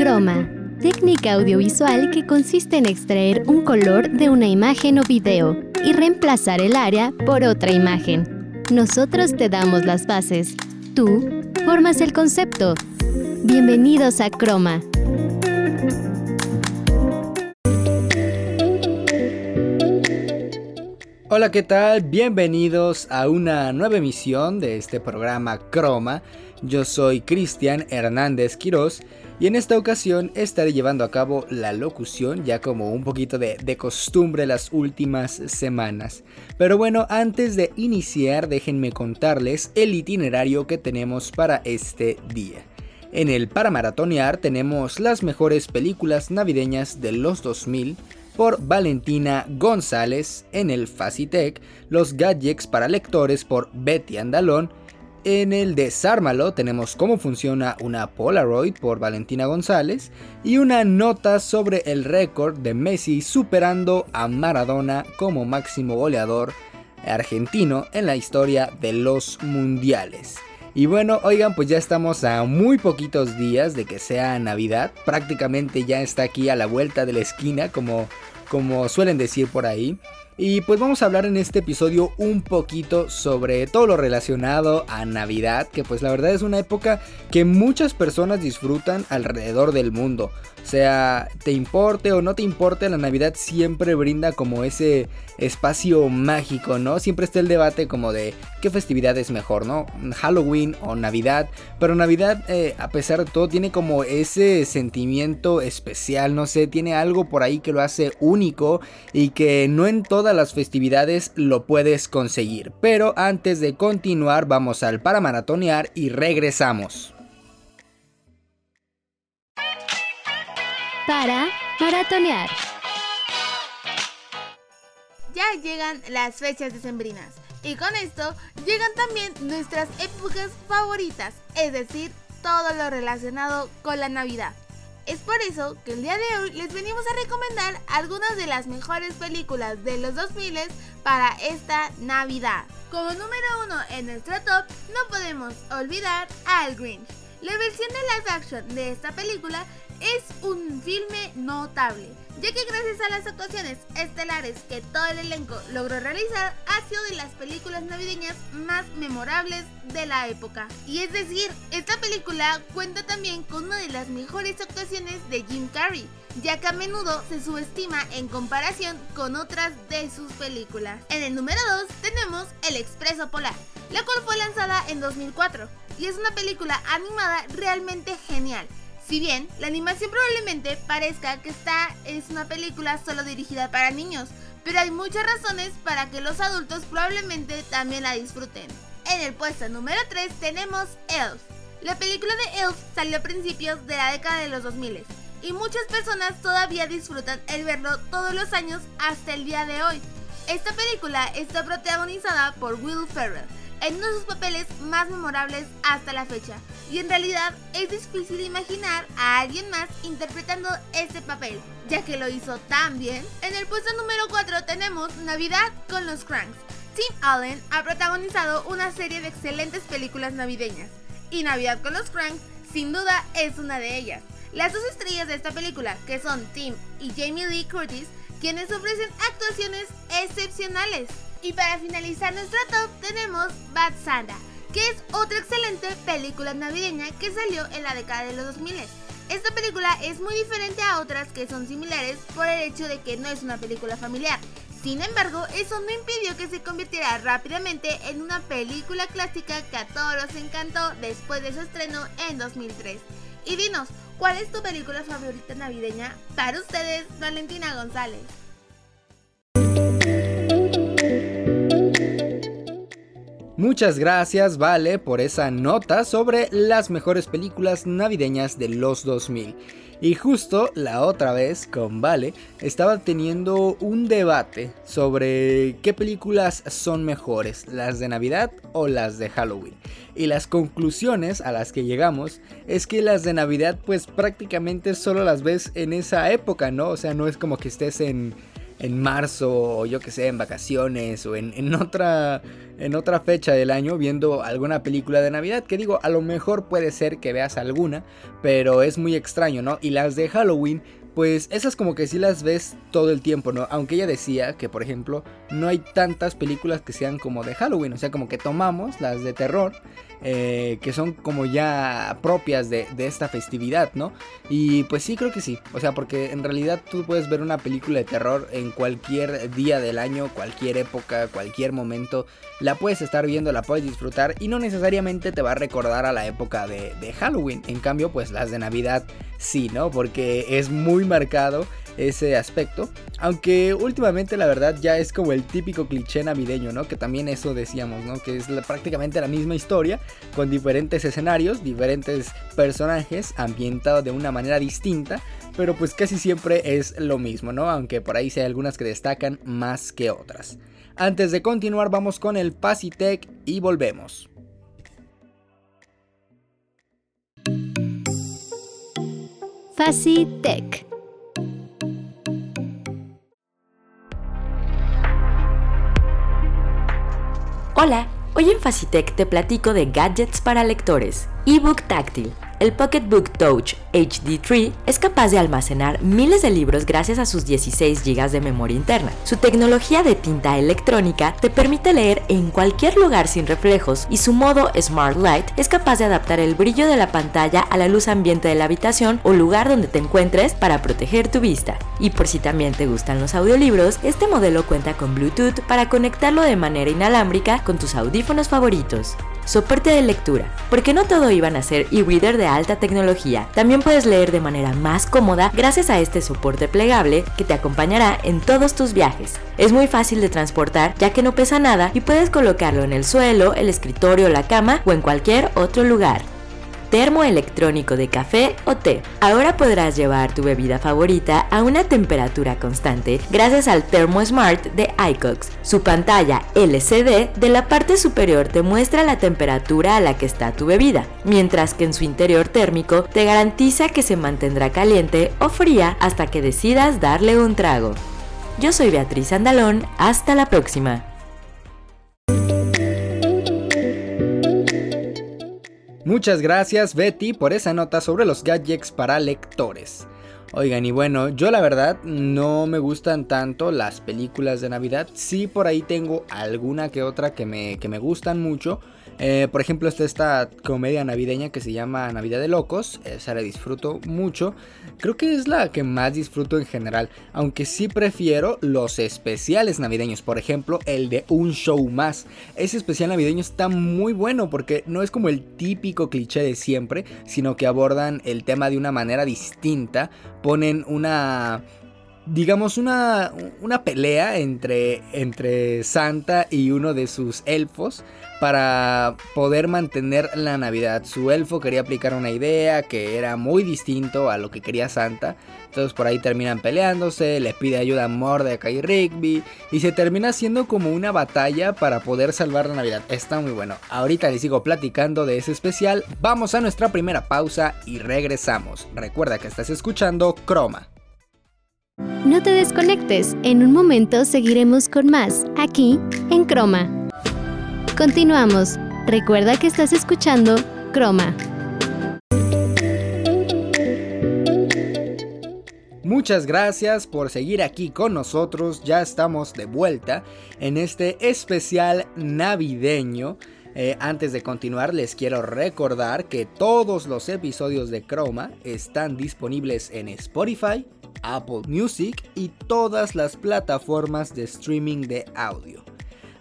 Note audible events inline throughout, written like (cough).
Croma, técnica audiovisual que consiste en extraer un color de una imagen o video y reemplazar el área por otra imagen. Nosotros te damos las bases. Tú formas el concepto. Bienvenidos a Croma. Hola, ¿qué tal? Bienvenidos a una nueva emisión de este programa Croma. Yo soy Cristian Hernández Quirós y en esta ocasión estaré llevando a cabo la locución ya como un poquito de, de, costumbre las últimas semanas. Pero bueno, antes de iniciar déjenme contarles el itinerario que tenemos para este día. En el para maratonear tenemos las mejores películas navideñas de los 2000 por Valentina González en el Facitec, los gadgets para lectores por Betty Andalón, en el Desármalo tenemos cómo funciona una Polaroid por Valentina González y una nota sobre el récord de Messi superando a Maradona como máximo goleador argentino en la historia de los mundiales. Y bueno, oigan, pues ya estamos a muy poquitos días de que sea Navidad. Prácticamente ya está aquí a la vuelta de la esquina, como, como suelen decir por ahí. Y pues vamos a hablar en este episodio un poquito sobre todo lo relacionado a Navidad, que pues la verdad es una época que muchas personas disfrutan alrededor del mundo. Sea, te importe o no te importe, la Navidad siempre brinda como ese espacio mágico, ¿no? Siempre está el debate como de qué festividad es mejor, ¿no? Halloween o Navidad. Pero Navidad, eh, a pesar de todo, tiene como ese sentimiento especial, no sé, tiene algo por ahí que lo hace único y que no en todas las festividades lo puedes conseguir. Pero antes de continuar, vamos al para maratonear y regresamos. Para maratonear. Ya llegan las fechas decembrinas y con esto llegan también nuestras épocas favoritas, es decir, todo lo relacionado con la Navidad. Es por eso que el día de hoy les venimos a recomendar algunas de las mejores películas de los 2000 para esta Navidad. Como número uno en nuestro top, no podemos olvidar Al Grinch. La versión de live action de esta película es un filme notable, ya que gracias a las actuaciones estelares que todo el elenco logró realizar, ha sido de las películas navideñas más memorables de la época. Y es decir, esta película cuenta también con una de las mejores actuaciones de Jim Carrey, ya que a menudo se subestima en comparación con otras de sus películas. En el número 2 tenemos El Expreso Polar, la cual fue lanzada en 2004 y es una película animada realmente genial si bien la animación probablemente parezca que esta es una película solo dirigida para niños, pero hay muchas razones para que los adultos probablemente también la disfruten. En el puesto número 3 tenemos Elf. La película de Elf salió a principios de la década de los 2000 y muchas personas todavía disfrutan el verlo todos los años hasta el día de hoy. Esta película está protagonizada por Will Ferrell, en uno de sus papeles más memorables hasta la fecha. Y en realidad es difícil imaginar a alguien más interpretando este papel, ya que lo hizo tan bien. En el puesto número 4 tenemos Navidad con los Cranks. Tim Allen ha protagonizado una serie de excelentes películas navideñas, y Navidad con los Cranks sin duda es una de ellas. Las dos estrellas de esta película, que son Tim y Jamie Lee Curtis, quienes ofrecen actuaciones excepcionales. Y para finalizar nuestro top tenemos Bad Santa, que es otra excelente película navideña que salió en la década de los 2000. Esta película es muy diferente a otras que son similares por el hecho de que no es una película familiar. Sin embargo, eso no impidió que se convirtiera rápidamente en una película clásica que a todos los encantó después de su estreno en 2003. Y dinos, ¿cuál es tu película favorita navideña? Para ustedes, Valentina González. Muchas gracias, Vale, por esa nota sobre las mejores películas navideñas de los 2000. Y justo la otra vez con Vale estaba teniendo un debate sobre qué películas son mejores, las de Navidad o las de Halloween. Y las conclusiones a las que llegamos es que las de Navidad pues prácticamente solo las ves en esa época, ¿no? O sea, no es como que estés en en marzo o yo que sé, en vacaciones o en, en, otra, en otra fecha del año viendo alguna película de Navidad. Que digo, a lo mejor puede ser que veas alguna, pero es muy extraño, ¿no? Y las de Halloween pues esas como que sí las ves todo el tiempo, ¿no? Aunque ella decía que, por ejemplo, no hay tantas películas que sean como de Halloween, o sea, como que tomamos las de terror eh, que son como ya propias de, esta festividad, ¿no? Y pues sí, creo que sí. O sea, porque en realidad tú puedes ver una película de terror en cualquier día del año, cualquier época, cualquier momento. La puedes estar viendo, la puedes disfrutar y no necesariamente te va a recordar a la época de, de Halloween. En cambio, pues las de Navidad sí, ¿no? Porque es muy marcado ese aspecto. Aunque últimamente la verdad ya es como el típico cliché navideño, ¿no? Que también eso decíamos, ¿no? Que es prácticamente la misma historia con diferentes escenarios, diferentes personajes ambientados de una manera distinta. Pero pues casi siempre es lo mismo, ¿no? Aunque por ahí sí hay algunas que destacan más que otras. Antes de continuar vamos con el Pasitech y volvemos. Facitech Hola, hoy en Facitech te platico de gadgets para lectores, ebook táctil el Pocketbook Touch HD3 es capaz de almacenar miles de libros gracias a sus 16 GB de memoria interna. Su tecnología de tinta electrónica te permite leer en cualquier lugar sin reflejos y su modo Smart Light es capaz de adaptar el brillo de la pantalla a la luz ambiente de la habitación o lugar donde te encuentres para proteger tu vista. Y por si también te gustan los audiolibros, este modelo cuenta con Bluetooth para conectarlo de manera inalámbrica con tus audífonos favoritos. Soporte de lectura, porque no todo iban a ser e-reader de alta tecnología. También puedes leer de manera más cómoda gracias a este soporte plegable que te acompañará en todos tus viajes. Es muy fácil de transportar ya que no pesa nada y puedes colocarlo en el suelo, el escritorio, la cama o en cualquier otro lugar termoelectrónico de café o té. Ahora podrás llevar tu bebida favorita a una temperatura constante gracias al ThermoSmart de iCox. Su pantalla LCD de la parte superior te muestra la temperatura a la que está tu bebida, mientras que en su interior térmico te garantiza que se mantendrá caliente o fría hasta que decidas darle un trago. Yo soy Beatriz Andalón, hasta la próxima. Muchas gracias Betty por esa nota sobre los gadgets para lectores. Oigan, y bueno, yo la verdad no me gustan tanto las películas de Navidad. Sí, por ahí tengo alguna que otra que me, que me gustan mucho. Eh, por ejemplo, está esta comedia navideña que se llama Navidad de Locos. Esa la disfruto mucho. Creo que es la que más disfruto en general. Aunque sí prefiero los especiales navideños. Por ejemplo, el de Un Show Más. Ese especial navideño está muy bueno porque no es como el típico cliché de siempre. Sino que abordan el tema de una manera distinta. Ponen una digamos, una, una pelea entre, entre Santa y uno de sus elfos para poder mantener la Navidad. Su elfo quería aplicar una idea que era muy distinto a lo que quería Santa. Entonces por ahí terminan peleándose, le pide ayuda a Mordecai y Rigby y se termina haciendo como una batalla para poder salvar la Navidad. Está muy bueno. Ahorita les sigo platicando de ese especial. Vamos a nuestra primera pausa y regresamos. Recuerda que estás escuchando Croma. No te desconectes, en un momento seguiremos con más, aquí en Croma. Continuamos. Recuerda que estás escuchando Croma. Muchas gracias por seguir aquí con nosotros. Ya estamos de vuelta en este especial navideño. Eh, antes de continuar, les quiero recordar que todos los episodios de Chroma están disponibles en Spotify, Apple Music y todas las plataformas de streaming de audio.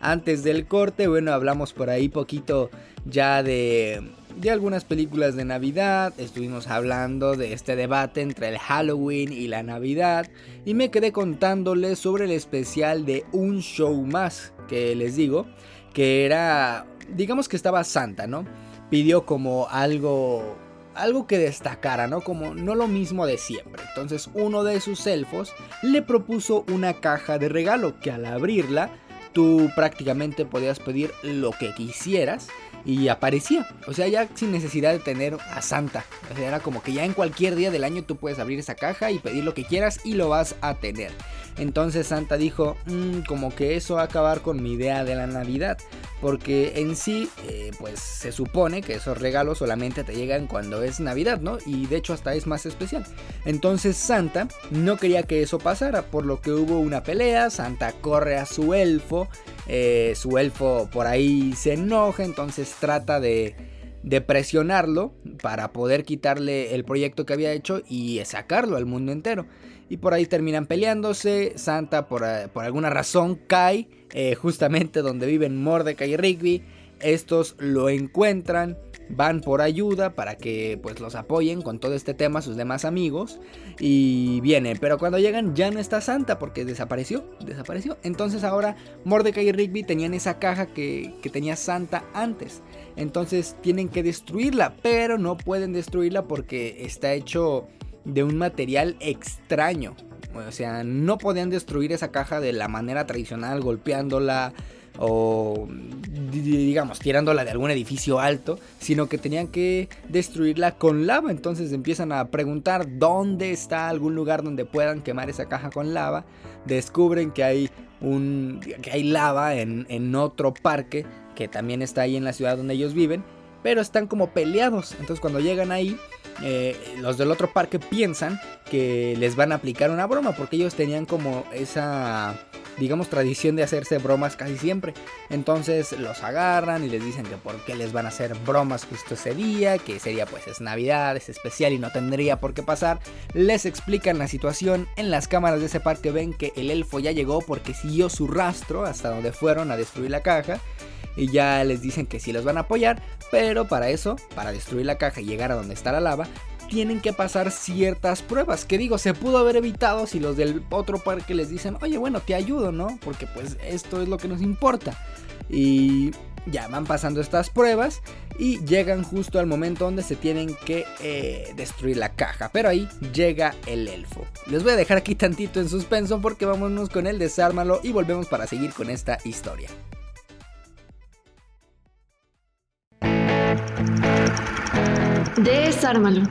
Antes del corte, bueno, hablamos por ahí poquito ya de, de algunas películas de Navidad, estuvimos hablando de este debate entre el Halloween y la Navidad y me quedé contándoles sobre el especial de Un Show Más, que les digo, que era, digamos que estaba Santa, ¿no? Pidió como algo algo que destacara, ¿no? Como no lo mismo de siempre. Entonces uno de sus elfos le propuso una caja de regalo que al abrirla tú prácticamente podías pedir lo que quisieras y aparecía. O sea, ya sin necesidad de tener a Santa. O sea, era como que ya en cualquier día del año tú puedes abrir esa caja y pedir lo que quieras y lo vas a tener. Entonces Santa dijo, mm, como que eso va a acabar con mi idea de la Navidad. Porque en sí, eh, pues se supone que esos regalos solamente te llegan cuando es Navidad, ¿no? Y de hecho hasta es más especial. Entonces Santa no quería que eso pasara, por lo que hubo una pelea, Santa corre a su elfo, eh, su elfo por ahí se enoja, entonces trata de de presionarlo para poder quitarle el proyecto que había hecho y sacarlo al mundo entero. Y por ahí terminan peleándose. Santa por, eh, alguna razón cae eh, justamente donde viven Mordecai y Rigby. Estos lo encuentran, van por ayuda para que pues los apoyen con todo este tema sus demás amigos y vienen, pero cuando llegan ya no está Santa porque desapareció, desapareció. Entonces ahora Mordecai y Rigby tenían esa caja que, que tenía Santa antes. Entonces tienen que destruirla, pero no pueden destruirla porque está hecho de un material extraño. O sea, no podían destruir esa caja de la manera tradicional, golpeándola o digamos tirándola de algún edificio alto, sino que tenían que destruirla con lava. Entonces empiezan a preguntar dónde está algún lugar donde puedan quemar esa caja con lava. Descubren que hay un que hay lava en, en otro parque que también está ahí en la ciudad donde ellos viven, pero están como peleados. Entonces cuando llegan ahí, eh, los del otro parque piensan que les van a aplicar una broma, porque ellos tenían como esa, digamos, tradición de hacerse bromas casi siempre. Entonces los agarran y les dicen que por qué les van a hacer bromas justo ese día, que sería pues es Navidad, es especial y no tendría por qué pasar. Les explican la situación, en las cámaras de ese parque ven que el elfo ya llegó porque siguió su rastro hasta donde fueron a destruir la caja y ya les dicen que sí los van a apoyar, pero para eso, para destruir la caja y llegar a donde está la lava, tienen que pasar ciertas pruebas. Que digo, se pudo haber evitado si los del otro parque les dicen, oye, bueno, te ayudo, ¿no? Porque pues esto es lo que nos importa. Y ya van pasando estas pruebas y llegan justo al momento donde se tienen que eh, destruir la caja. Pero ahí llega el elfo. Les voy a dejar aquí tantito en suspenso porque vámonos con el desármalo y volvemos para seguir con esta historia. Desármalo.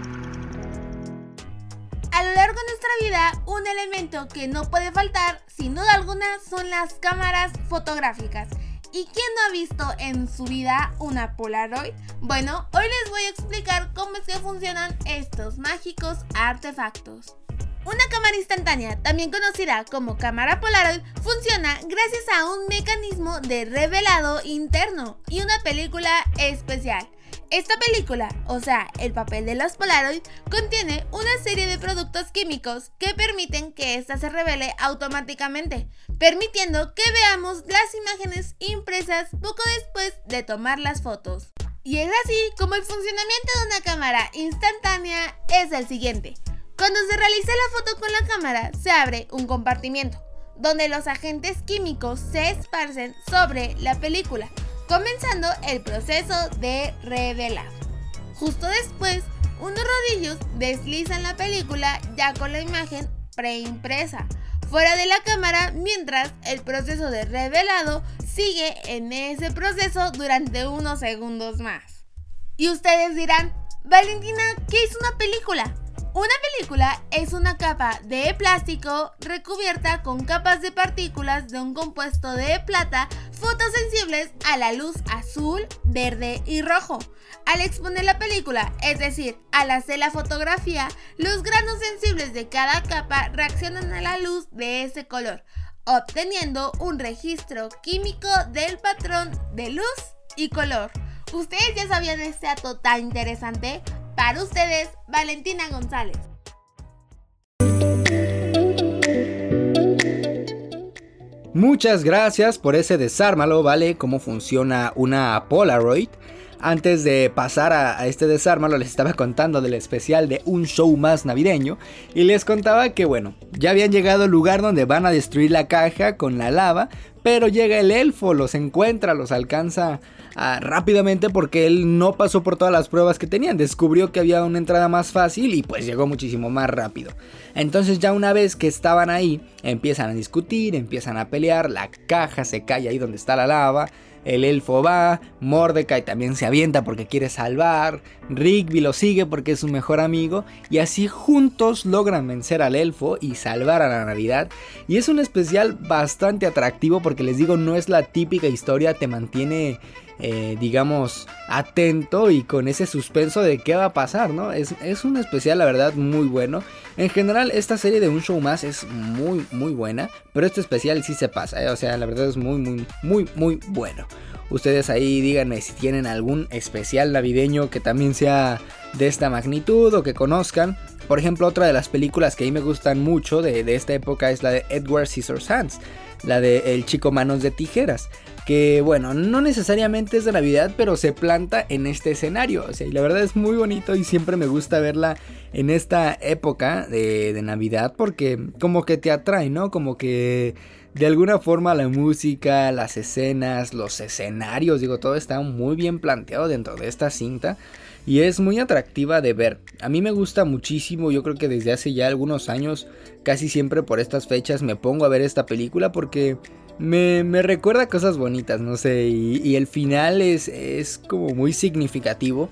A lo largo de nuestra vida, un elemento que no puede faltar, sin duda alguna, son las cámaras fotográficas. ¿Y quién no ha visto en su vida una Polaroid? Bueno, hoy les voy a explicar cómo es que funcionan estos mágicos artefactos. Una cámara instantánea, también conocida como cámara Polaroid, funciona gracias a un mecanismo de revelado interno y una película especial. Esta película, o sea, el papel de las Polaroid, contiene una serie de productos químicos que permiten que ésta se revele automáticamente, permitiendo que veamos las imágenes impresas poco después de tomar las fotos. Y es así como el funcionamiento de una cámara instantánea es el siguiente. Cuando se realiza la foto con la cámara, se abre un compartimiento, donde los agentes químicos se esparcen sobre la película comenzando el proceso de revelar. Justo después, unos rodillos deslizan la película ya con la imagen preimpresa fuera de la cámara mientras el proceso de revelado sigue en ese proceso durante unos segundos más. Y ustedes dirán, Valentina, ¿qué es una película? Una película es una capa de plástico recubierta con capas de partículas de un compuesto de plata fotosensibles a la luz azul, verde y rojo. Al exponer la película, es decir, al hacer la fotografía, los granos sensibles de cada capa reaccionan a la luz de ese color, obteniendo un registro químico del patrón de luz y color. ¿Ustedes ya sabían este dato tan interesante? Para ustedes, Valentina González. Muchas gracias por ese desármalo, ¿vale? Cómo funciona una Polaroid. Antes de pasar a, este desármalo, les estaba contando del especial de un show más navideño. Y les contaba que, bueno, ya habían llegado al lugar donde van a destruir la caja con la lava. Pero llega el elfo, los encuentra, los alcanza Ah, rápidamente porque él no pasó por todas las pruebas que tenían. Descubrió que había una entrada más fácil y pues llegó muchísimo más rápido. Entonces ya una vez que estaban ahí, empiezan a discutir, empiezan a pelear, la caja se cae ahí donde está la lava. El elfo va, Mordecai también se avienta porque quiere salvar, Rigby lo sigue porque es su mejor amigo y así juntos logran vencer al elfo y salvar a la Navidad. Y es un especial bastante atractivo porque les digo, no es la típica historia, te mantiene eh, digamos, atento y con ese suspenso de qué va a pasar, ¿no? Es, es, un especial, la verdad, muy bueno. En general, esta serie de un show más es muy, muy buena, pero este especial sí se pasa, ¿eh? o sea, la verdad es muy, muy, muy, muy bueno. Ustedes ahí díganme si tienen algún especial navideño que también sea de esta magnitud o que conozcan. Por ejemplo, otra de las películas que a mí me gustan mucho de, de esta época es la de Edward Scissorhands, la de El chico manos de tijeras que bueno, no necesariamente es de Navidad, pero se planta en este escenario. O sea, y la verdad es muy bonito y siempre me gusta verla en esta época de, Navidad porque como que te atrae, ¿no? Como que de alguna forma la música, las escenas, los escenarios, digo, todo está muy bien planteado dentro de esta cinta. Y es muy atractiva de ver. A mí me gusta muchísimo, yo creo que desde hace ya algunos años, casi siempre por estas fechas me pongo a ver esta película porque me, recuerda cosas bonitas, no sé, y, el final es, es, como muy significativo.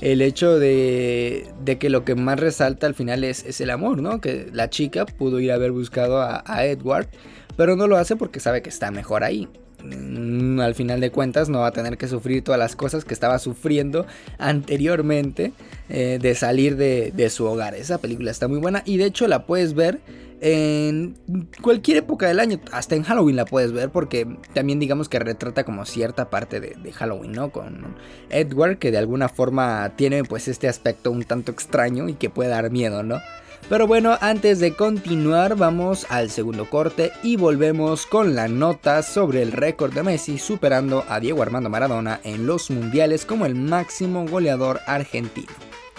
El hecho de, de, que lo que más resalta al final es, es, el amor, ¿no? Que la chica pudo ir a haber buscado a, Edward, pero no lo hace porque sabe que está mejor ahí al final de cuentas no va a tener que sufrir todas las cosas que estaba sufriendo anteriormente eh, de salir de, de, su hogar. Esa película está muy buena y de hecho la puedes ver en cualquier época del año, hasta en Halloween la puedes ver porque también digamos que retrata como cierta parte de, Halloween, ¿no? Con Edward que de alguna forma tiene pues este aspecto un tanto extraño y que puede dar miedo, ¿no? Pero bueno, antes de continuar vamos al segundo corte y volvemos con la nota sobre el récord de Messi superando a Diego Armando Maradona en los mundiales como el máximo goleador argentino.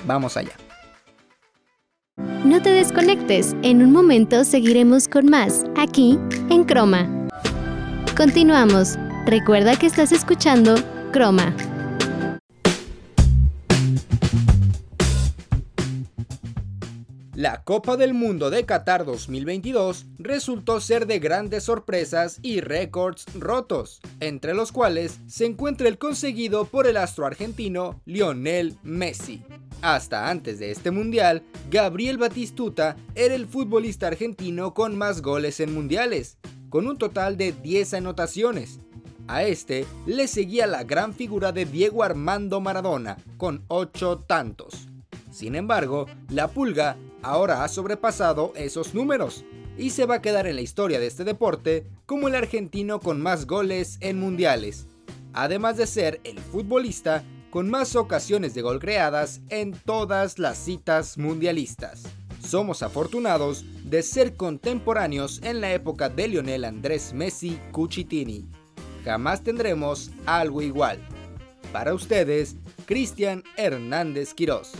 Vamos allá. No te desconectes, en un momento seguiremos con más, aquí en Croma. Continuamos, recuerda que estás escuchando Croma. La Copa del Mundo de Qatar 2022 resultó ser de grandes sorpresas y récords rotos, entre los cuales se encuentra el conseguido por el astro argentino Lionel Messi. Hasta antes de este mundial, Gabriel Batistuta era el futbolista argentino con más goles en mundiales, con un total de 10 anotaciones. A este le seguía la gran figura de Diego Armando Maradona, con 8 tantos. Sin embargo, la Pulga ahora ha sobrepasado esos números y se va a quedar en la historia de este deporte como el argentino con más goles en mundiales, además de ser el futbolista con más ocasiones de gol creadas en todas las citas mundialistas. Somos afortunados de ser contemporáneos en la época de Lionel Andrés Messi Cucitini. Jamás tendremos algo igual. Para ustedes, Cristian Hernández Quirós.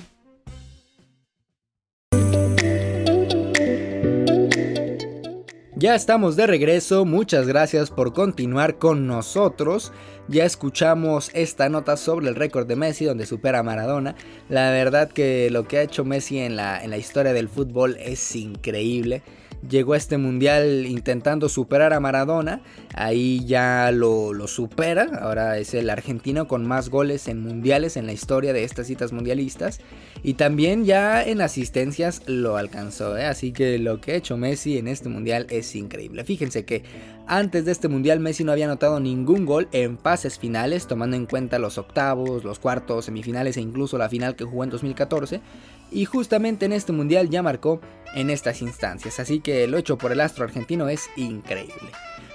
Ya estamos de regreso, muchas gracias por continuar con nosotros. Ya escuchamos esta nota sobre el récord de Messi donde supera a Maradona. La verdad que lo que ha hecho Messi en la, en la historia del fútbol es increíble llegó a este mundial intentando superar a Maradona, ahí ya lo, supera, ahora es el argentino con más goles en mundiales en la historia de estas citas mundialistas y también ya en asistencias lo alcanzó, ¿eh? así que lo que ha hecho Messi en este mundial es increíble. Fíjense que antes de este mundial Messi no había anotado ningún gol en fases finales, tomando en cuenta los octavos, los cuartos, semifinales e incluso la final que jugó en 2014 y justamente en este mundial ya marcó en estas instancias, así que lo hecho por el astro argentino es increíble.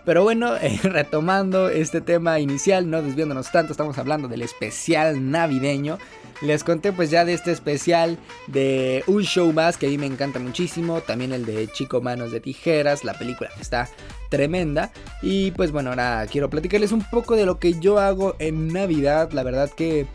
Pero bueno, (laughs) eh, retomando este tema inicial, no desviándonos tanto, estamos hablando del especial navideño. Les conté pues ya de este especial de un show más que a mí me encanta muchísimo, también el de Chico Manos de Tijeras, la película que está tremenda. Y pues bueno, ahora quiero platicarles un poco de lo que yo hago en Navidad, la verdad que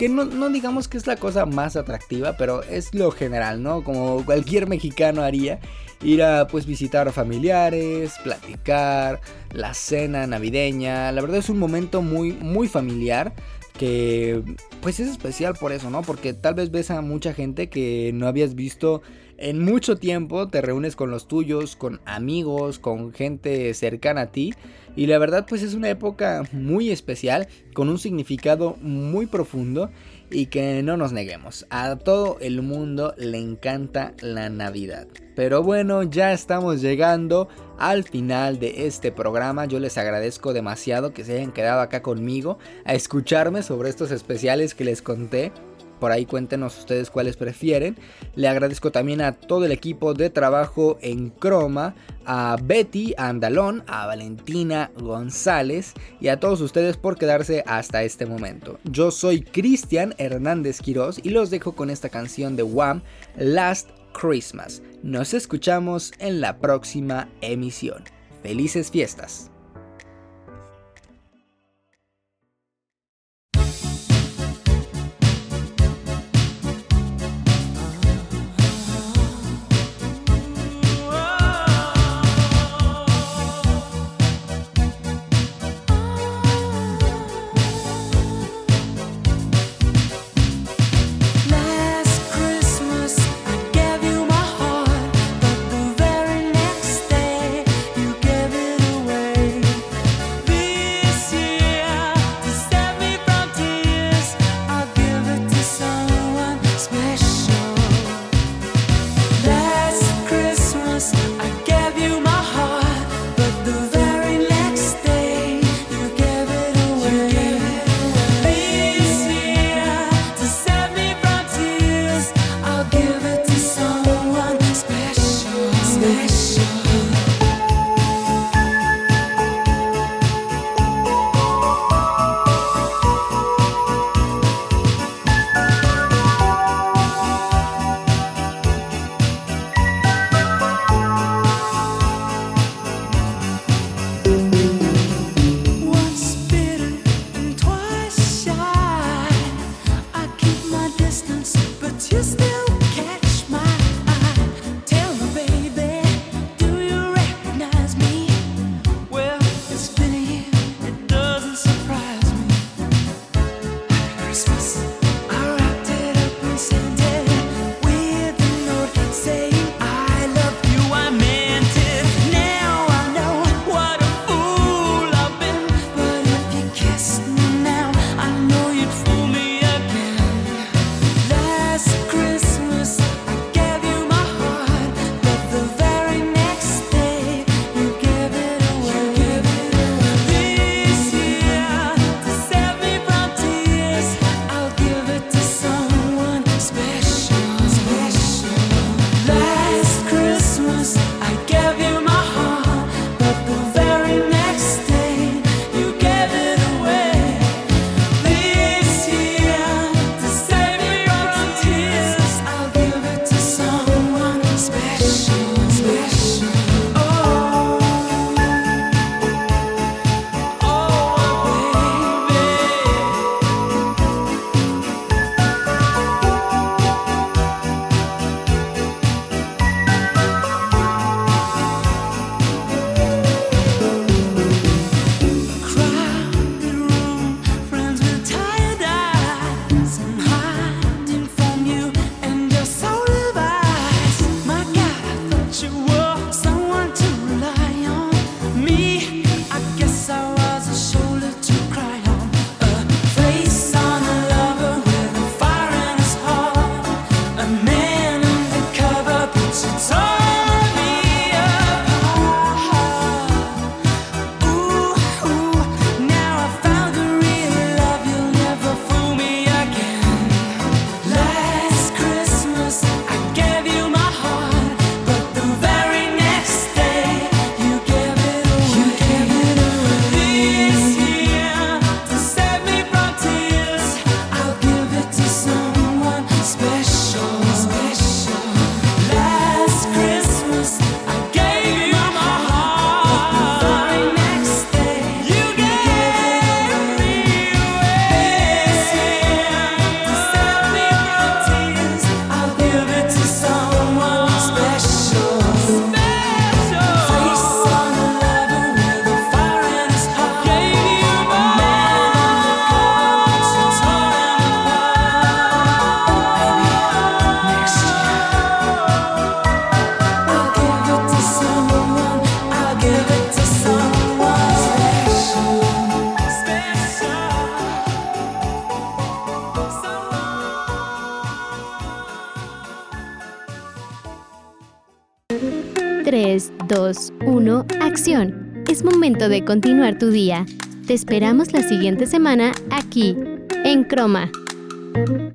que no, digamos que es la cosa más atractiva, pero es lo general, ¿no? Como cualquier mexicano haría, ir a pues visitar a familiares, platicar, la cena navideña, la verdad es un momento muy muy familiar que pues es especial por eso, ¿no? Porque tal vez ves a mucha gente que no habías visto en mucho tiempo, te reúnes con los tuyos, con amigos, con gente cercana a ti y la verdad pues es una época muy especial, con un significado muy profundo y que no nos neguemos, a todo el mundo le encanta la Navidad. Pero bueno, ya estamos llegando al final de este programa. Yo les agradezco demasiado que se hayan quedado acá conmigo a escucharme sobre estos especiales que les conté. Por ahí cuéntenos ustedes cuáles prefieren. Le agradezco también a todo el equipo de trabajo en Croma, a Betty Andalón, a Valentina González y a todos ustedes por quedarse hasta este momento. Yo soy Cristian Hernández Quirós y los dejo con esta canción de Wham, Last Christmas. Nos escuchamos en la próxima emisión. Felices fiestas. De continuar tu día. Te esperamos la siguiente semana aquí, en Croma.